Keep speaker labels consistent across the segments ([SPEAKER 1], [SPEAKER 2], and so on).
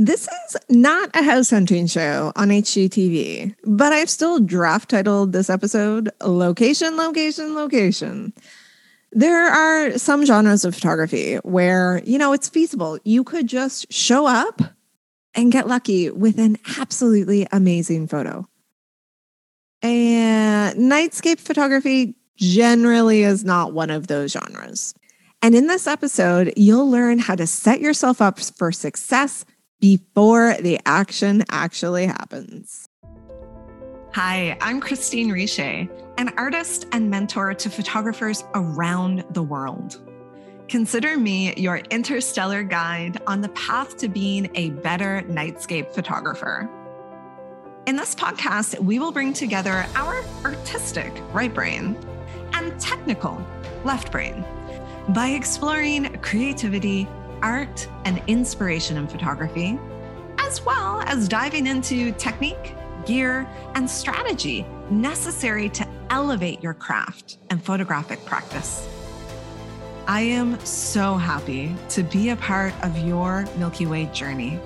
[SPEAKER 1] This is not a house hunting show on HGTV, but I've still draft titled this episode Location, Location, Location. There are some genres of photography where, you know, it's feasible. You could just show up and get lucky with an absolutely amazing photo. And nightscape photography generally is not one of those genres. And in this episode, you'll learn how to set yourself up for success before the action actually happens. Hi, I'm Christine Riche, an artist and mentor to photographers around the world. Consider me your interstellar guide on the path to being a better nightscape photographer. In this podcast, we will bring together our artistic right brain and technical left brain by exploring creativity art and inspiration in photography, as well as diving into technique, gear, and strategy necessary to elevate your craft and photographic practice. I am so happy to be a part of your Milky Way journey.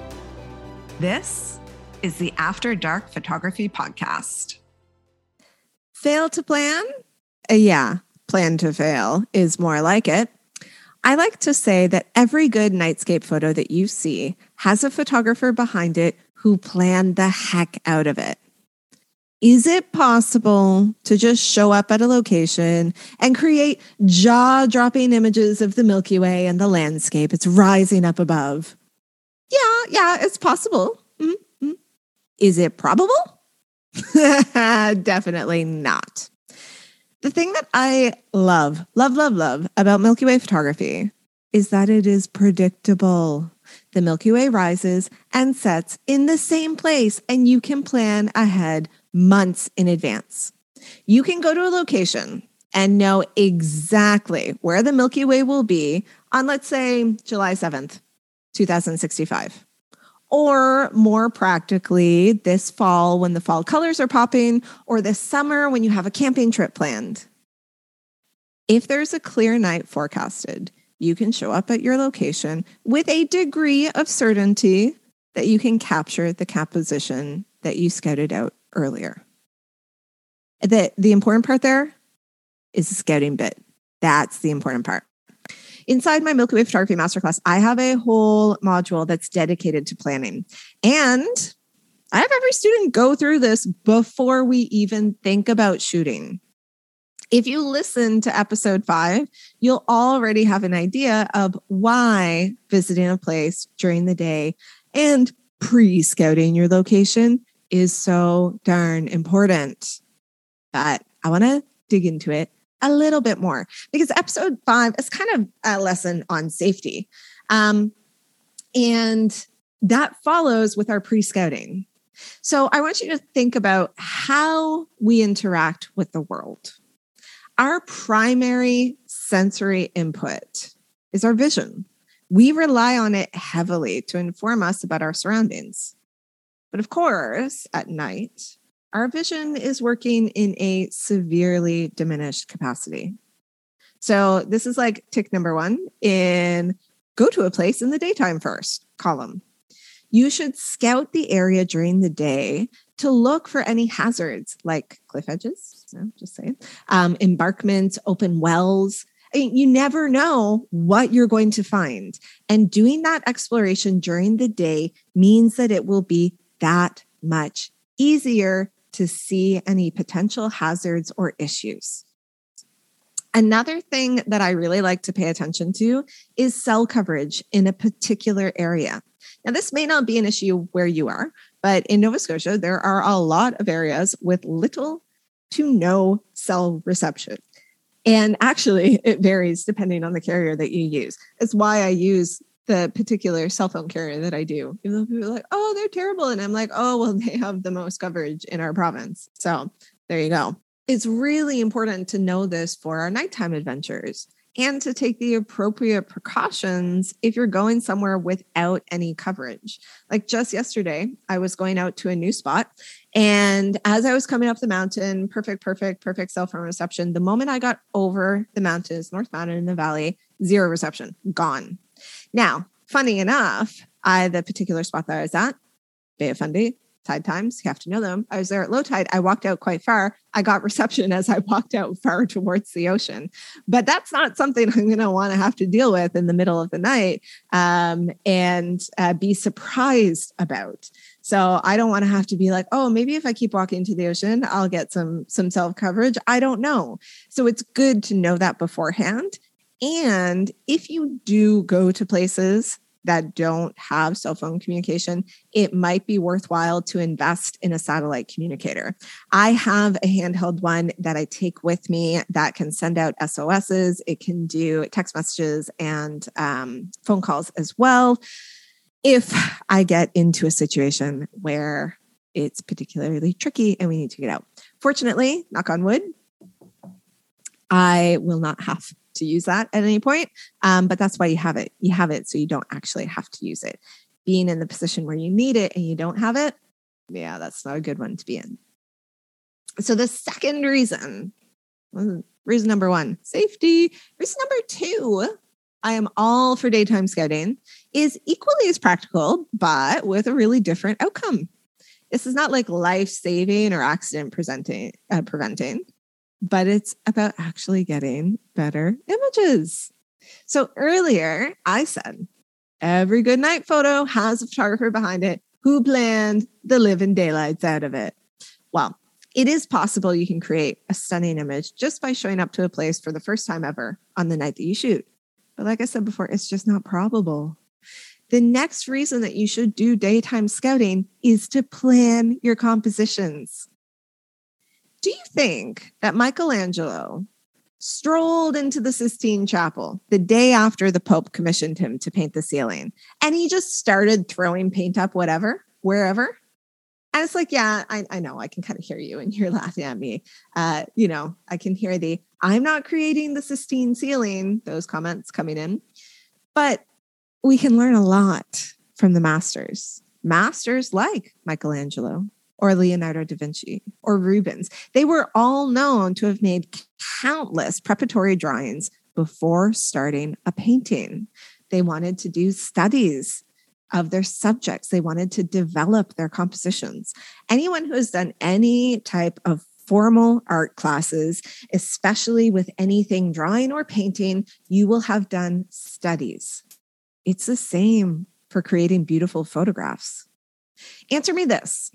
[SPEAKER 1] This is the After Dark Photography Podcast. Fail to plan? Uh, yeah, plan to fail is more like it. I like to say that every good nightscape photo that you see has a photographer behind it who planned the heck out of it. Is it possible to just show up at a location and create jaw dropping images of the Milky Way and the landscape? It's rising up above. Yeah, yeah, it's possible. Mm-hmm. Is it probable? Definitely not. The thing that I love, love, love, love about Milky Way photography is that it is predictable. The Milky Way rises and sets in the same place, and you can plan ahead months in advance. You can go to a location and know exactly where the Milky Way will be on, let's say, July 7th, 2065. Or more practically, this fall when the fall colors are popping, or this summer when you have a camping trip planned. If there's a clear night forecasted, you can show up at your location with a degree of certainty that you can capture the composition that you scouted out earlier. The, the important part there is the scouting bit. That's the important part. Inside my Milky Way Photography Masterclass, I have a whole module that's dedicated to planning. And I have every student go through this before we even think about shooting. If you listen to episode five, you'll already have an idea of why visiting a place during the day and pre scouting your location is so darn important. But I want to dig into it a little bit more because episode five is kind of a lesson on safety. Um, and that follows with our pre scouting. So I want you to think about how we interact with the world. Our primary sensory input is our vision. We rely on it heavily to inform us about our surroundings. But of course, at night, our vision is working in a severely diminished capacity. So this is like tick number one in go to a place in the daytime first column. You should scout the area during the day to look for any hazards like cliff edges, just saying, um, embankments, open wells. You never know what you're going to find. And doing that exploration during the day means that it will be that much easier to see any potential hazards or issues. Another thing that I really like to pay attention to is cell coverage in a particular area. Now, this may not be an issue where you are, but in Nova Scotia, there are a lot of areas with little to no cell reception. And actually, it varies depending on the carrier that you use. It's why I use the particular cell phone carrier that I do. Even though people are like, oh, they're terrible. And I'm like, oh, well, they have the most coverage in our province. So there you go. It's really important to know this for our nighttime adventures and to take the appropriate precautions if you're going somewhere without any coverage. Like just yesterday, I was going out to a new spot. And as I was coming up the mountain, perfect, perfect, perfect cell phone reception. The moment I got over the mountains, North Mountain in the valley, zero reception, gone. Now, funny enough, I the particular spot that I was at, Bay of Fundy, tide times, you have to know them. I was there at low tide. I walked out quite far. I got reception as I walked out far towards the ocean. But that's not something I'm going to want to have to deal with in the middle of the night um, and uh, be surprised about. So I don't want to have to be like, oh, maybe if I keep walking to the ocean, I'll get some some self coverage. I don't know. So it's good to know that beforehand. And if you do go to places that don't have cell phone communication, it might be worthwhile to invest in a satellite communicator. I have a handheld one that I take with me that can send out SOSs, it can do text messages and um, phone calls as well. If I get into a situation where it's particularly tricky and we need to get out. Fortunately, knock on wood, I will not have to use that at any point. Um, but that's why you have it. You have it so you don't actually have to use it. Being in the position where you need it and you don't have it, yeah, that's not a good one to be in. So the second reason, reason number one, safety. Reason number two, I am all for daytime scouting, is equally as practical, but with a really different outcome. This is not like life saving or accident presenting, uh, preventing but it's about actually getting better images. So earlier, I said every good night photo has a photographer behind it who planned the living daylights out of it. Well, it is possible you can create a stunning image just by showing up to a place for the first time ever on the night that you shoot. But like I said before, it's just not probable. The next reason that you should do daytime scouting is to plan your compositions. Do you think that Michelangelo strolled into the Sistine Chapel the day after the Pope commissioned him to paint the ceiling and he just started throwing paint up, whatever, wherever? And it's like, yeah, I, I know I can kind of hear you and you're laughing at me. Uh, you know, I can hear the I'm not creating the Sistine ceiling, those comments coming in. But we can learn a lot from the masters, masters like Michelangelo, or Leonardo da Vinci or Rubens. They were all known to have made countless preparatory drawings before starting a painting. They wanted to do studies of their subjects, they wanted to develop their compositions. Anyone who has done any type of formal art classes, especially with anything drawing or painting, you will have done studies. It's the same for creating beautiful photographs. Answer me this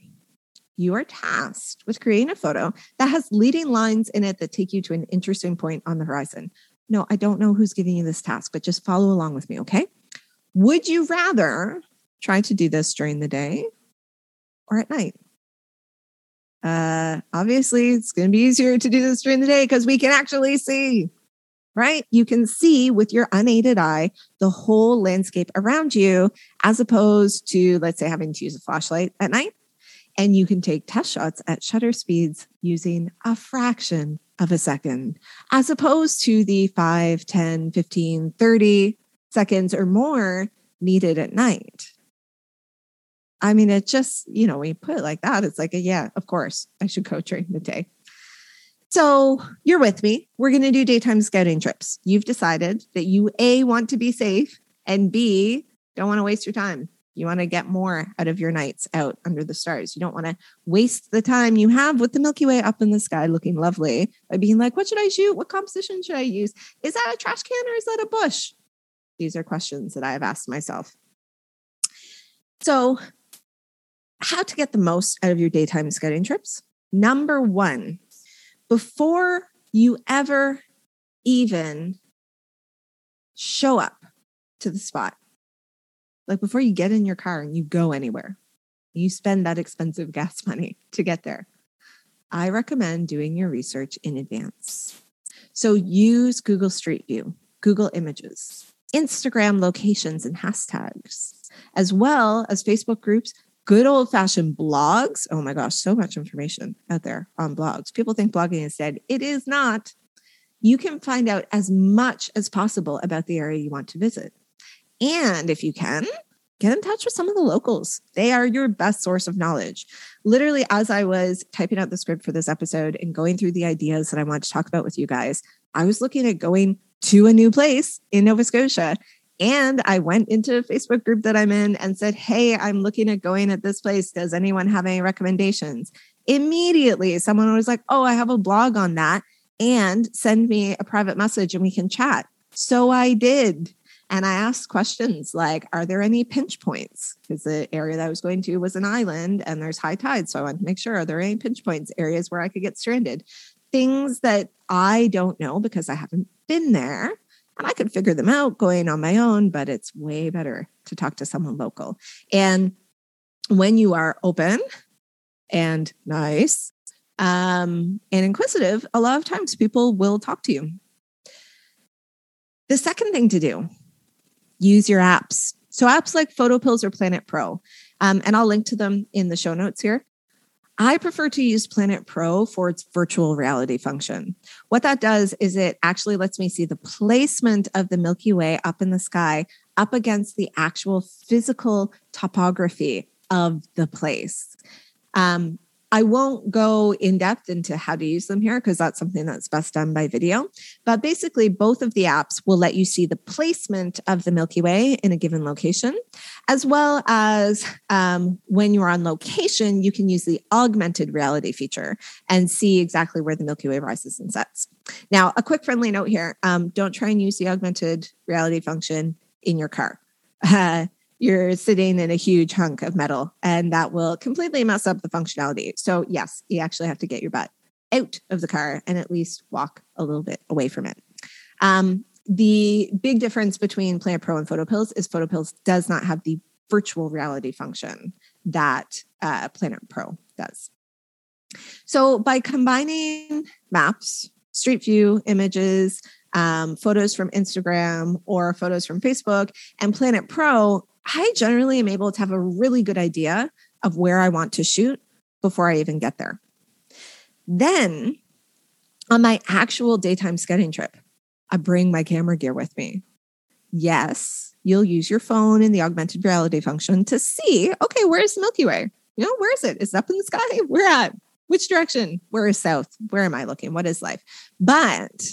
[SPEAKER 1] you are tasked with creating a photo that has leading lines in it that take you to an interesting point on the horizon. No, I don't know who's giving you this task, but just follow along with me, okay? Would you rather try to do this during the day or at night? Uh, obviously, it's going to be easier to do this during the day because we can actually see, right? You can see with your unaided eye the whole landscape around you, as opposed to, let's say, having to use a flashlight at night and you can take test shots at shutter speeds using a fraction of a second, as opposed to the 5, 10, 15, 30 seconds or more needed at night. I mean, it just, you know, when you put it like that, it's like, a, yeah, of course, I should go during the day. So you're with me. We're going to do daytime scouting trips. You've decided that you A, want to be safe, and B, don't want to waste your time. You want to get more out of your nights out under the stars. You don't want to waste the time you have with the Milky Way up in the sky looking lovely by being like, what should I shoot? What composition should I use? Is that a trash can or is that a bush? These are questions that I have asked myself. So, how to get the most out of your daytime scouting trips? Number one, before you ever even show up to the spot, like before you get in your car and you go anywhere, you spend that expensive gas money to get there. I recommend doing your research in advance. So use Google Street View, Google Images, Instagram locations and hashtags, as well as Facebook groups, good old fashioned blogs. Oh my gosh, so much information out there on blogs. People think blogging is dead. It is not. You can find out as much as possible about the area you want to visit. And if you can, get in touch with some of the locals. They are your best source of knowledge. Literally, as I was typing out the script for this episode and going through the ideas that I want to talk about with you guys, I was looking at going to a new place in Nova Scotia. And I went into a Facebook group that I'm in and said, Hey, I'm looking at going at this place. Does anyone have any recommendations? Immediately, someone was like, Oh, I have a blog on that. And send me a private message and we can chat. So I did. And I asked questions like, Are there any pinch points? Because the area that I was going to was an island and there's high tide. So I wanted to make sure, are there any pinch points, areas where I could get stranded? Things that I don't know because I haven't been there and I could figure them out going on my own, but it's way better to talk to someone local. And when you are open and nice um, and inquisitive, a lot of times people will talk to you. The second thing to do, use your apps. So apps like PhotoPills or PlanIt Pro, um, and I'll link to them in the show notes here. I prefer to use PlanIt Pro for its virtual reality function. What that does is it actually lets me see the placement of the Milky Way up in the sky up against the actual physical topography of the place. Um, I won't go in depth into how to use them here because that's something that's best done by video. But basically, both of the apps will let you see the placement of the Milky Way in a given location, as well as um, when you're on location, you can use the augmented reality feature and see exactly where the Milky Way rises and sets. Now, a quick friendly note here um, don't try and use the augmented reality function in your car. Uh, you're sitting in a huge hunk of metal and that will completely mess up the functionality. So, yes, you actually have to get your butt out of the car and at least walk a little bit away from it. Um, the big difference between PlanIt Pro and PhotoPills is PhotoPills does not have the virtual reality function that uh, PlanIt Pro does. So, by combining maps, Street View images, um, photos from Instagram or photos from Facebook, and PlanIt Pro, I generally am able to have a really good idea of where I want to shoot before I even get there. Then on my actual daytime scouting trip, I bring my camera gear with me. Yes, you'll use your phone in the augmented reality function to see, okay, where's the Milky Way? You know, where is it? Is it up in the sky? Where at? Which direction? Where is south? Where am I looking? What is life? But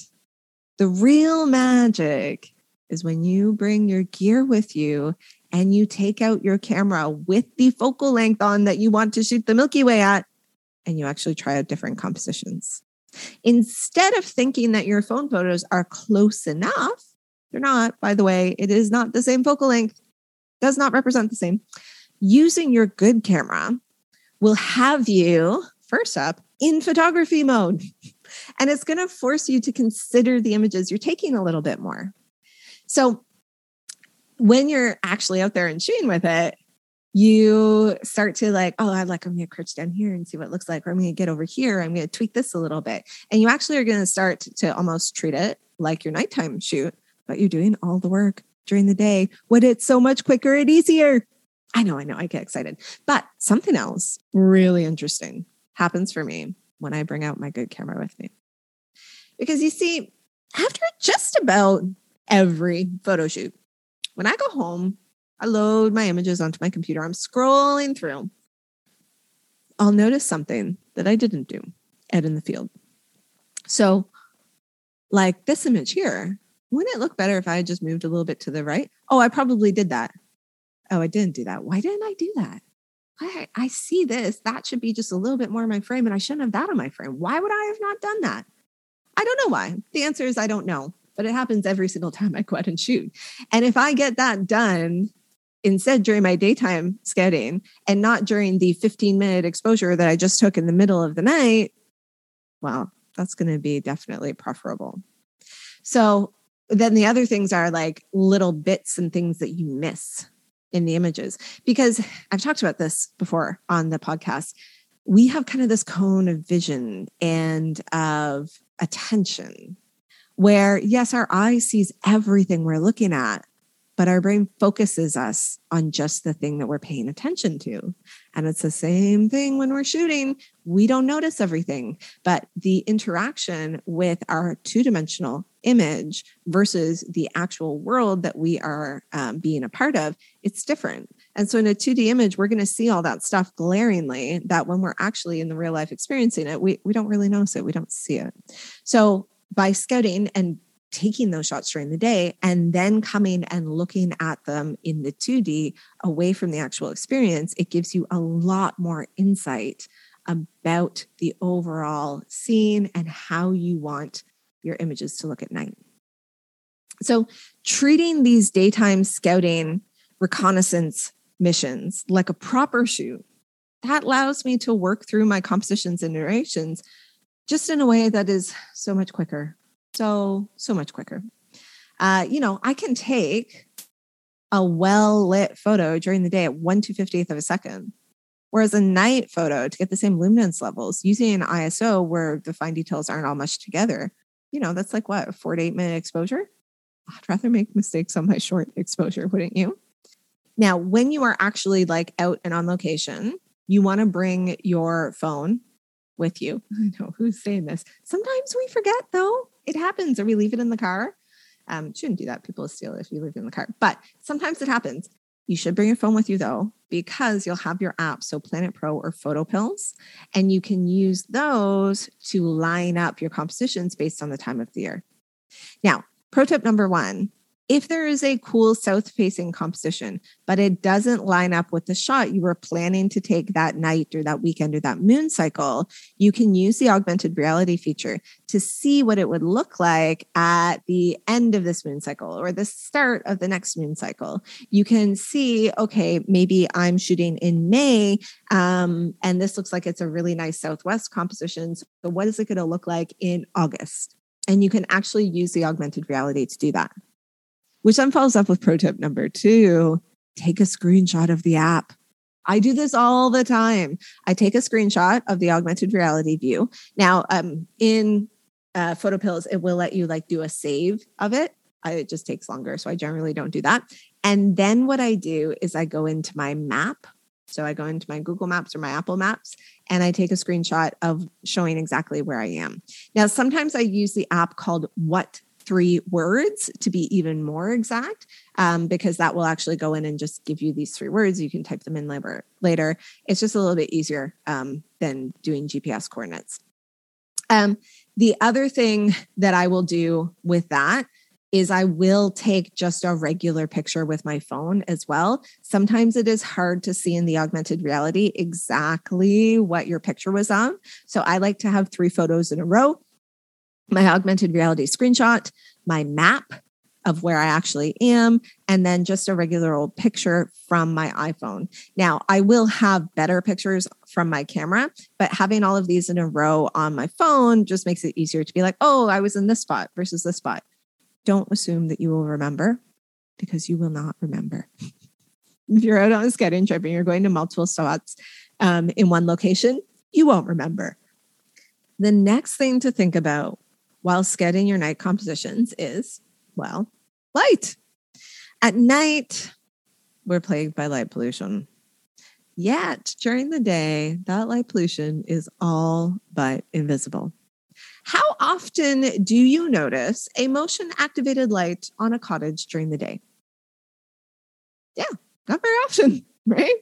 [SPEAKER 1] the real magic is when you bring your gear with you and you take out your camera with the focal length on that you want to shoot the Milky Way at, and you actually try out different compositions. Instead of thinking that your phone photos are close enough, they're not, by the way, it is not the same focal length, does not represent the same. Using your good camera will have you, first up, in photography mode. And it's going to force you to consider the images you're taking a little bit more. So when you're actually out there and shooting with it, you start to like, oh, I like, I'm to crouch down here and see what it looks like, or I'm to get over here. I'm to tweak this a little bit. And you actually are to start to almost treat it like your nighttime shoot, but you're doing all the work during the day when it's so much quicker and easier. I know, I know, I get excited. But something else really interesting happens for me when I bring out my good camera with me. Because you see, after just about every photo shoot, when I go home, I load my images onto my computer. I'm scrolling through. I'll notice something that I didn't do out in the field. So, like this image here, wouldn't it look better if I had just moved a little bit to the right? Oh, I probably did that. Oh, I didn't do that. Why didn't I do that? I, I see this. That should be just a little bit more in my frame, and I shouldn't have that on my frame. Why would I have not done that? I don't know why. The answer is I don't know but it happens every single time I go out and shoot. And if I get that done instead during my daytime scouting and not during the 15 minute exposure that I just took in the middle of the night, well, that's going to be definitely preferable. So then the other things are like little bits and things that you miss in the images. Because I've talked about this before on the podcast. We have kind of this cone of vision and of attention where yes, our eye sees everything we're looking at, but our brain focuses us on just the thing that we're paying attention to. And it's the same thing when we're shooting. We don't notice everything, but the interaction with our two dimensional image versus the actual world that we are um, being a part of, it's different. And so in a 2D image, we're going to see all that stuff glaringly that when we're actually in the real life experiencing it, we, we don't really notice it. We don't see it. So by scouting and taking those shots during the day and then coming and looking at them in the 2D away from the actual experience, it gives you a lot more insight about the overall scene and how you want your images to look at night. So, treating these daytime scouting reconnaissance missions like a proper shoot, that allows me to work through my compositions and narrations just in a way that is so much quicker. So, so much quicker. Uh, you know, I can take a well lit photo during the day at 1 250th of a second Whereas a night photo to get the same luminance levels using an ISO where the fine details aren't all mushed together, you know, that's like what, four to eight minute exposure? I'd rather make mistakes on my short exposure, wouldn't you? Now, when you are actually like out and on location, you want to bring your phone with you. I know who's saying this. Sometimes we forget though. It happens or we leave it in the car. Um, shouldn't do that. People steal if you leave it in the car. But sometimes it happens. You should bring your phone with you though, because you'll have your app, so PlanIt Pro or PhotoPills, and you can use those to line up your compositions based on the time of the year. Now, pro tip number one if there is a cool south facing composition, but it doesn't line up with the shot you were planning to take that night or that weekend or that moon cycle, you can use the augmented reality feature to see what it would look like at the end of this moon cycle or the start of the next moon cycle. You can see, okay, maybe I'm shooting in May, um, and this looks like it's a really nice southwest composition. So, what is it going to look like in August? And you can actually use the augmented reality to do that which then follows up with pro tip number two take a screenshot of the app. I do this all the time. I take a screenshot of the augmented reality view. Now, um, in uh, PhotoPills, it will let you like do a save of it. I, it just takes longer, so I generally don't do that. And then what I do is I go into my map. So I go into my Google Maps or my Apple Maps and I take a screenshot of showing exactly where I am. Now, sometimes I use the app called What three words to be even more exact, um, because that will actually go in and just give you these three words. You can type them in later. Later, it's just a little bit easier um, than doing GPS coordinates. Um, the other thing that I will do with that is I will take just a regular picture with my phone as well. Sometimes it is hard to see in the augmented reality exactly what your picture was on. So I like to have three photos in a row my augmented reality screenshot, my map of where I actually am, and then just a regular old picture from my iPhone. Now, I will have better pictures from my camera, but having all of these in a row on my phone just makes it easier to be like, oh, I was in this spot versus this spot. Don't assume that you will remember because you will not remember. if you're out on a scouting trip and you're going to multiple spots um, in one location, you won't remember. The next thing to think about while scouting your night compositions is, well, light. At night, we're plagued by light pollution. Yet during the day, that light pollution is all but invisible. How often do you notice a motion activated light on a cottage during the day? Yeah, not very often, right?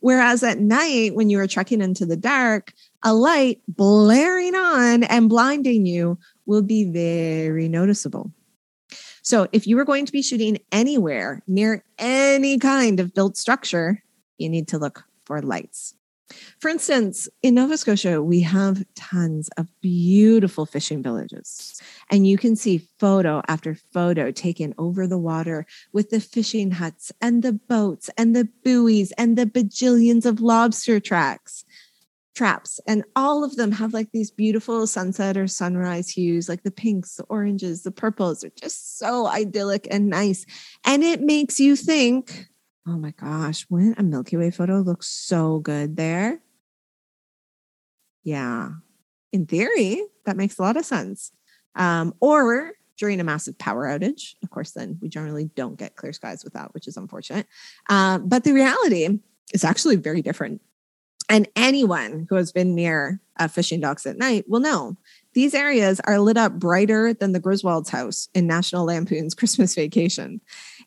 [SPEAKER 1] Whereas at night, when you are trekking into the dark, a light blaring on and blinding you will be very noticeable. So, if you are going to be shooting anywhere near any kind of built structure, you need to look for lights. For instance, in Nova Scotia, we have tons of beautiful fishing villages. And you can see photo after photo taken over the water with the fishing huts and the boats and the buoys and the bajillions of lobster tracks traps and all of them have like these beautiful sunset or sunrise hues like the pinks the oranges the purples are just so idyllic and nice. And it makes you think oh my gosh wouldn't a milky way photo look so good there? Yeah. In theory that makes a lot of sense. Um, or during a massive power outage of course then we generally don't get clear skies with that which is unfortunate. Uh, but the reality is actually very different and anyone who has been near fishing docks at night will know these areas are lit up brighter than the Griswold's house in National Lampoon's Christmas Vacation.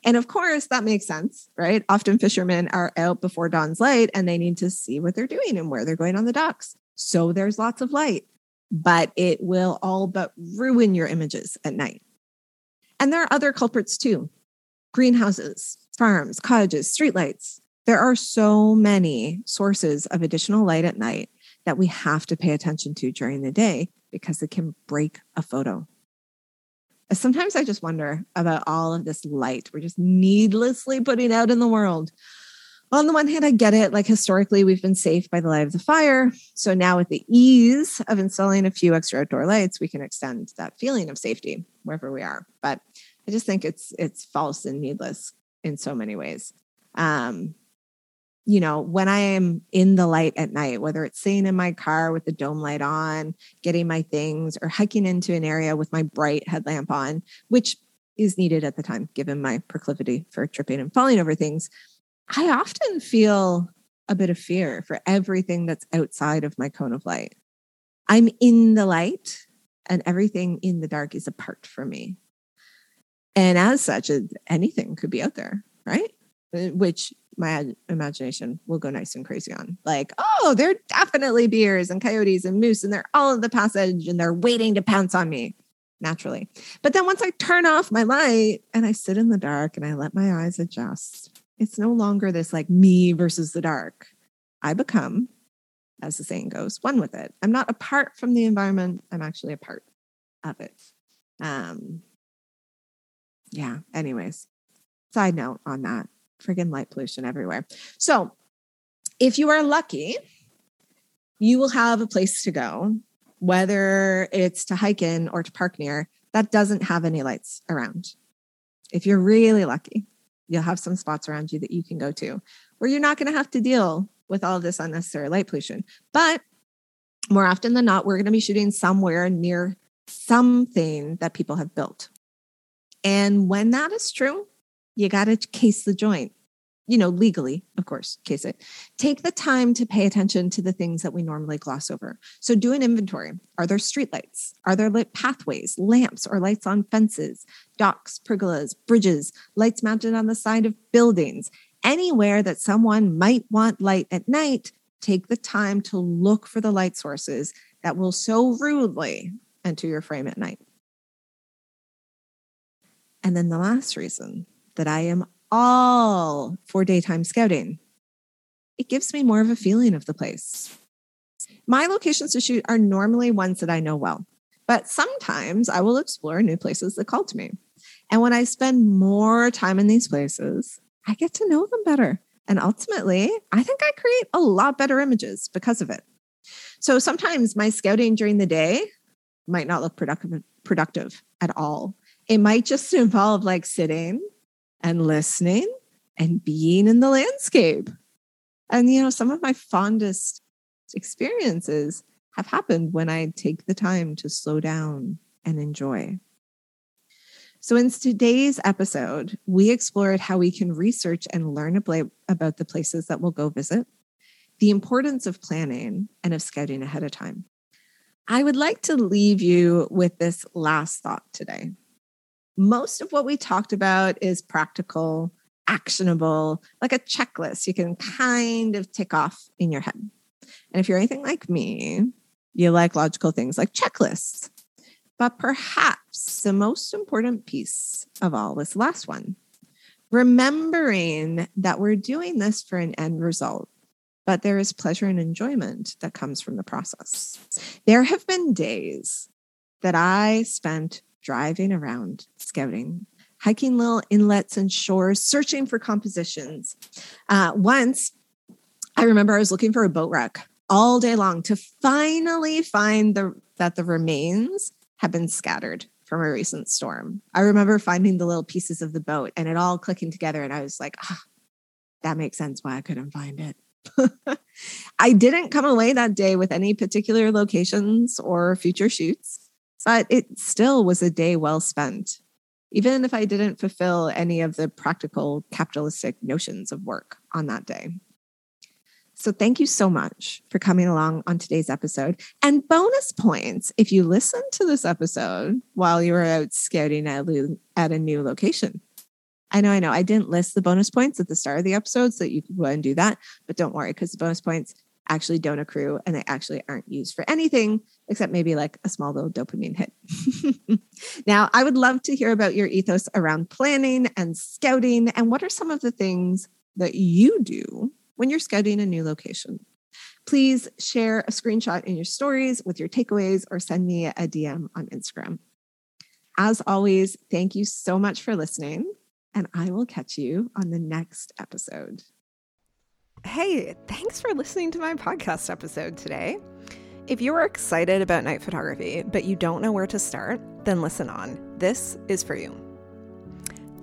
[SPEAKER 1] And of course, that makes sense, right? Often fishermen are out before dawn's light and they need to see what they're doing and where they're going on the docks. So there's lots of light, but it will all but ruin your images at night. And there are other culprits too greenhouses, farms, cottages, streetlights. There are so many sources of additional light at night that we have to pay attention to during the day because it can break a photo. Sometimes I just wonder about all of this light we're just needlessly putting out in the world. On the one hand, I get it. Like historically, we've been safe by the light of the fire. So now, with the ease of installing a few extra outdoor lights, we can extend that feeling of safety wherever we are. But I just think it's it's false and needless in so many ways. Um, you know, when I am in the light at night, whether it's sitting in my car with the dome light on, getting my things, or hiking into an area with my bright headlamp on, which is needed at the time, given my proclivity for tripping and falling over things, I often feel a bit of fear for everything that's outside of my cone of light. I'm in the light, and everything in the dark is apart from me. And as such, anything could be out there, right? Uh, which my imagination will go nice and crazy on. Like, oh, there are definitely bears and coyotes and moose, and they're all in the passage and they're waiting to pounce on me naturally. But then once I turn off my light and I sit in the dark and I let my eyes adjust, it's no longer this like me versus the dark. I become, as the saying goes, one with it. I'm not apart from the environment, I'm actually a part of it. Um, yeah, anyways, side note on that friggin' light pollution everywhere. So, if you are lucky, you will have a place to go, whether it's to hike in or to park near, that doesn't have any lights around. If you're really lucky, you'll have some spots around you that you can go to where you're not going to have to deal with all this unnecessary light pollution. But more often than not, we're going to be shooting somewhere near something that people have built. And when that is true, you got to case the joint. You know legally of course case it. Take the time to pay attention to the things that we normally gloss over. So do an inventory. Are there streetlights? Are there lit pathways lamps or lights on fences docks pergolas bridges lights mounted on the side of buildings? Anywhere that someone might want light at night take the time to look for the light sources that will so rudely enter your frame at night. And then the last reason that I am all for daytime scouting. It gives me more of a feeling of the place. My locations to shoot are normally ones that I know well, but sometimes I will explore new places that call to me. And when I spend more time in these places, I get to know them better. And ultimately, I think I create a lot better images because of it. So sometimes my scouting during the day might not look productive, productive at all. It might just involve like sitting and listening and being in the landscape. And, you know, some of my fondest experiences have happened when I take the time to slow down and enjoy. So, in today's episode, we explored how we can research and learn about the places that we'll go visit, the importance of planning and of scouting ahead of time. I would like to leave you with this last thought today most of what we talked about is practical, actionable, like a checklist you can kind of tick off in your head. And if you're anything like me, you like logical things like checklists. But perhaps the most important piece of all was the last one remembering that we're doing this for an end result, but there is pleasure and enjoyment that comes from the process. There have been days that I spent driving around scouting, hiking little inlets and shores, searching for compositions. Uh, once, I remember I was looking for a boat wreck all day long to finally find the that the remains had been scattered from a recent storm. I remember finding the little pieces of the boat and it all clicking together, and I was like, ah, that makes sense why I couldn't find it. I didn't come away that day with any particular locations or future shoots but it still was a day well spent, even if I didn't fulfill any of the practical capitalistic notions of work on that day. So, thank you so much for coming along on today's episode. And bonus points if you listen to this episode while you were out scouting at, a new location. I know, I know. I didn't list the bonus points at the start of the episode so that you could go and do that, but don't worry because the bonus points actually don't accrue and they actually aren't used for anything except maybe like a small little dopamine hit. now, I would love to hear about your ethos around planning and scouting and what are some of the things that you do when you're scouting a new location. Please share a screenshot in your stories with your takeaways or send me a DM on Instagram. As always, thank you so much for listening, and I will catch you on the next episode.
[SPEAKER 2] Hey, thanks for listening to my podcast episode today. If you are excited about night photography, but you don't know where to start, then listen on. This is for you.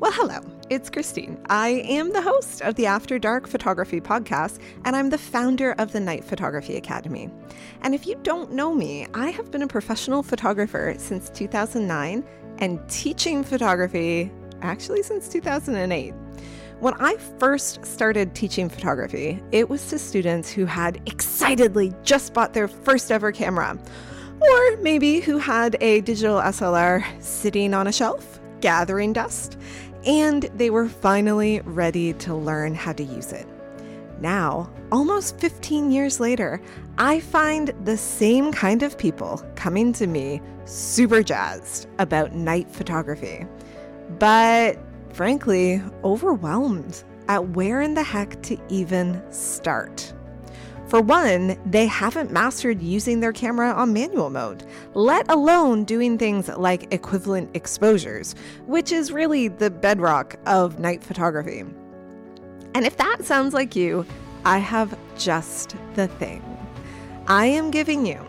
[SPEAKER 2] Well, hello, it's Christine. I am the host of the After Dark Photography Podcast, and I'm the founder of the Night Photography Academy. And if you don't know me, I have been a professional photographer since 2009 and teaching photography actually since 2008. When I first started teaching photography, it was to students who had excitedly just bought their first ever camera, or maybe who had a digital SLR sitting on a shelf, gathering dust, and they were finally ready to learn how to use it. Now, almost 15 years later, I find the same kind of people coming to me super jazzed about night photography. But frankly, overwhelmed at where in the heck to even start. For one, they haven't mastered using their camera on manual mode, let alone doing things like equivalent exposures, which is really the bedrock of night photography. And if that sounds like you, I have just the thing. I am giving you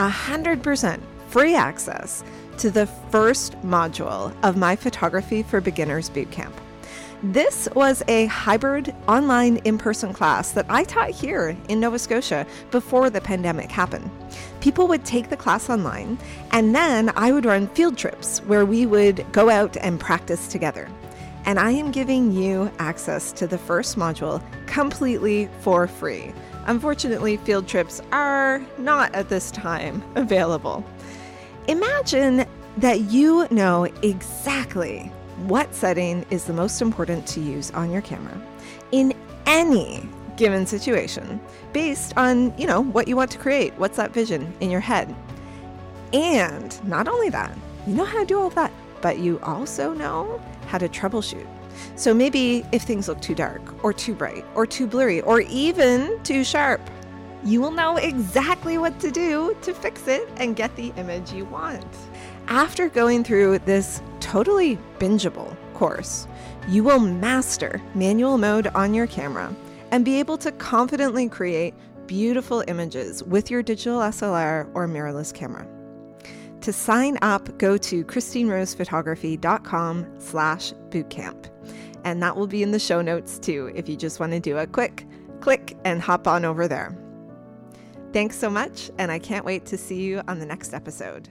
[SPEAKER 2] 100% free access to the first module of my Photography for Beginners Bootcamp. This was a hybrid online in person class that I taught here in Nova Scotia before the pandemic happened. People would take the class online, and then I would run field trips where we would go out and practice together. And I am giving you access to the first module completely for free. Unfortunately, field trips are not at this time available. Imagine that you know exactly what setting is the most important to use on your camera in any given situation based on, you know, what you want to create. What's that vision in your head? And not only that, you know how to do all that, but you also know how to troubleshoot. So maybe if things look too dark or too bright or too blurry or even too sharp, you will know exactly what to do to fix it and get the image you want. After going through this totally bingeable course, you will master manual mode on your camera and be able to confidently create beautiful images with your digital SLR or mirrorless camera. To sign up, go to christinerosephotography.com slash bootcamp. And that will be in the show notes too, if you just want to do a quick click and hop on over there. Thanks so much, and I can't wait to see you on the next episode.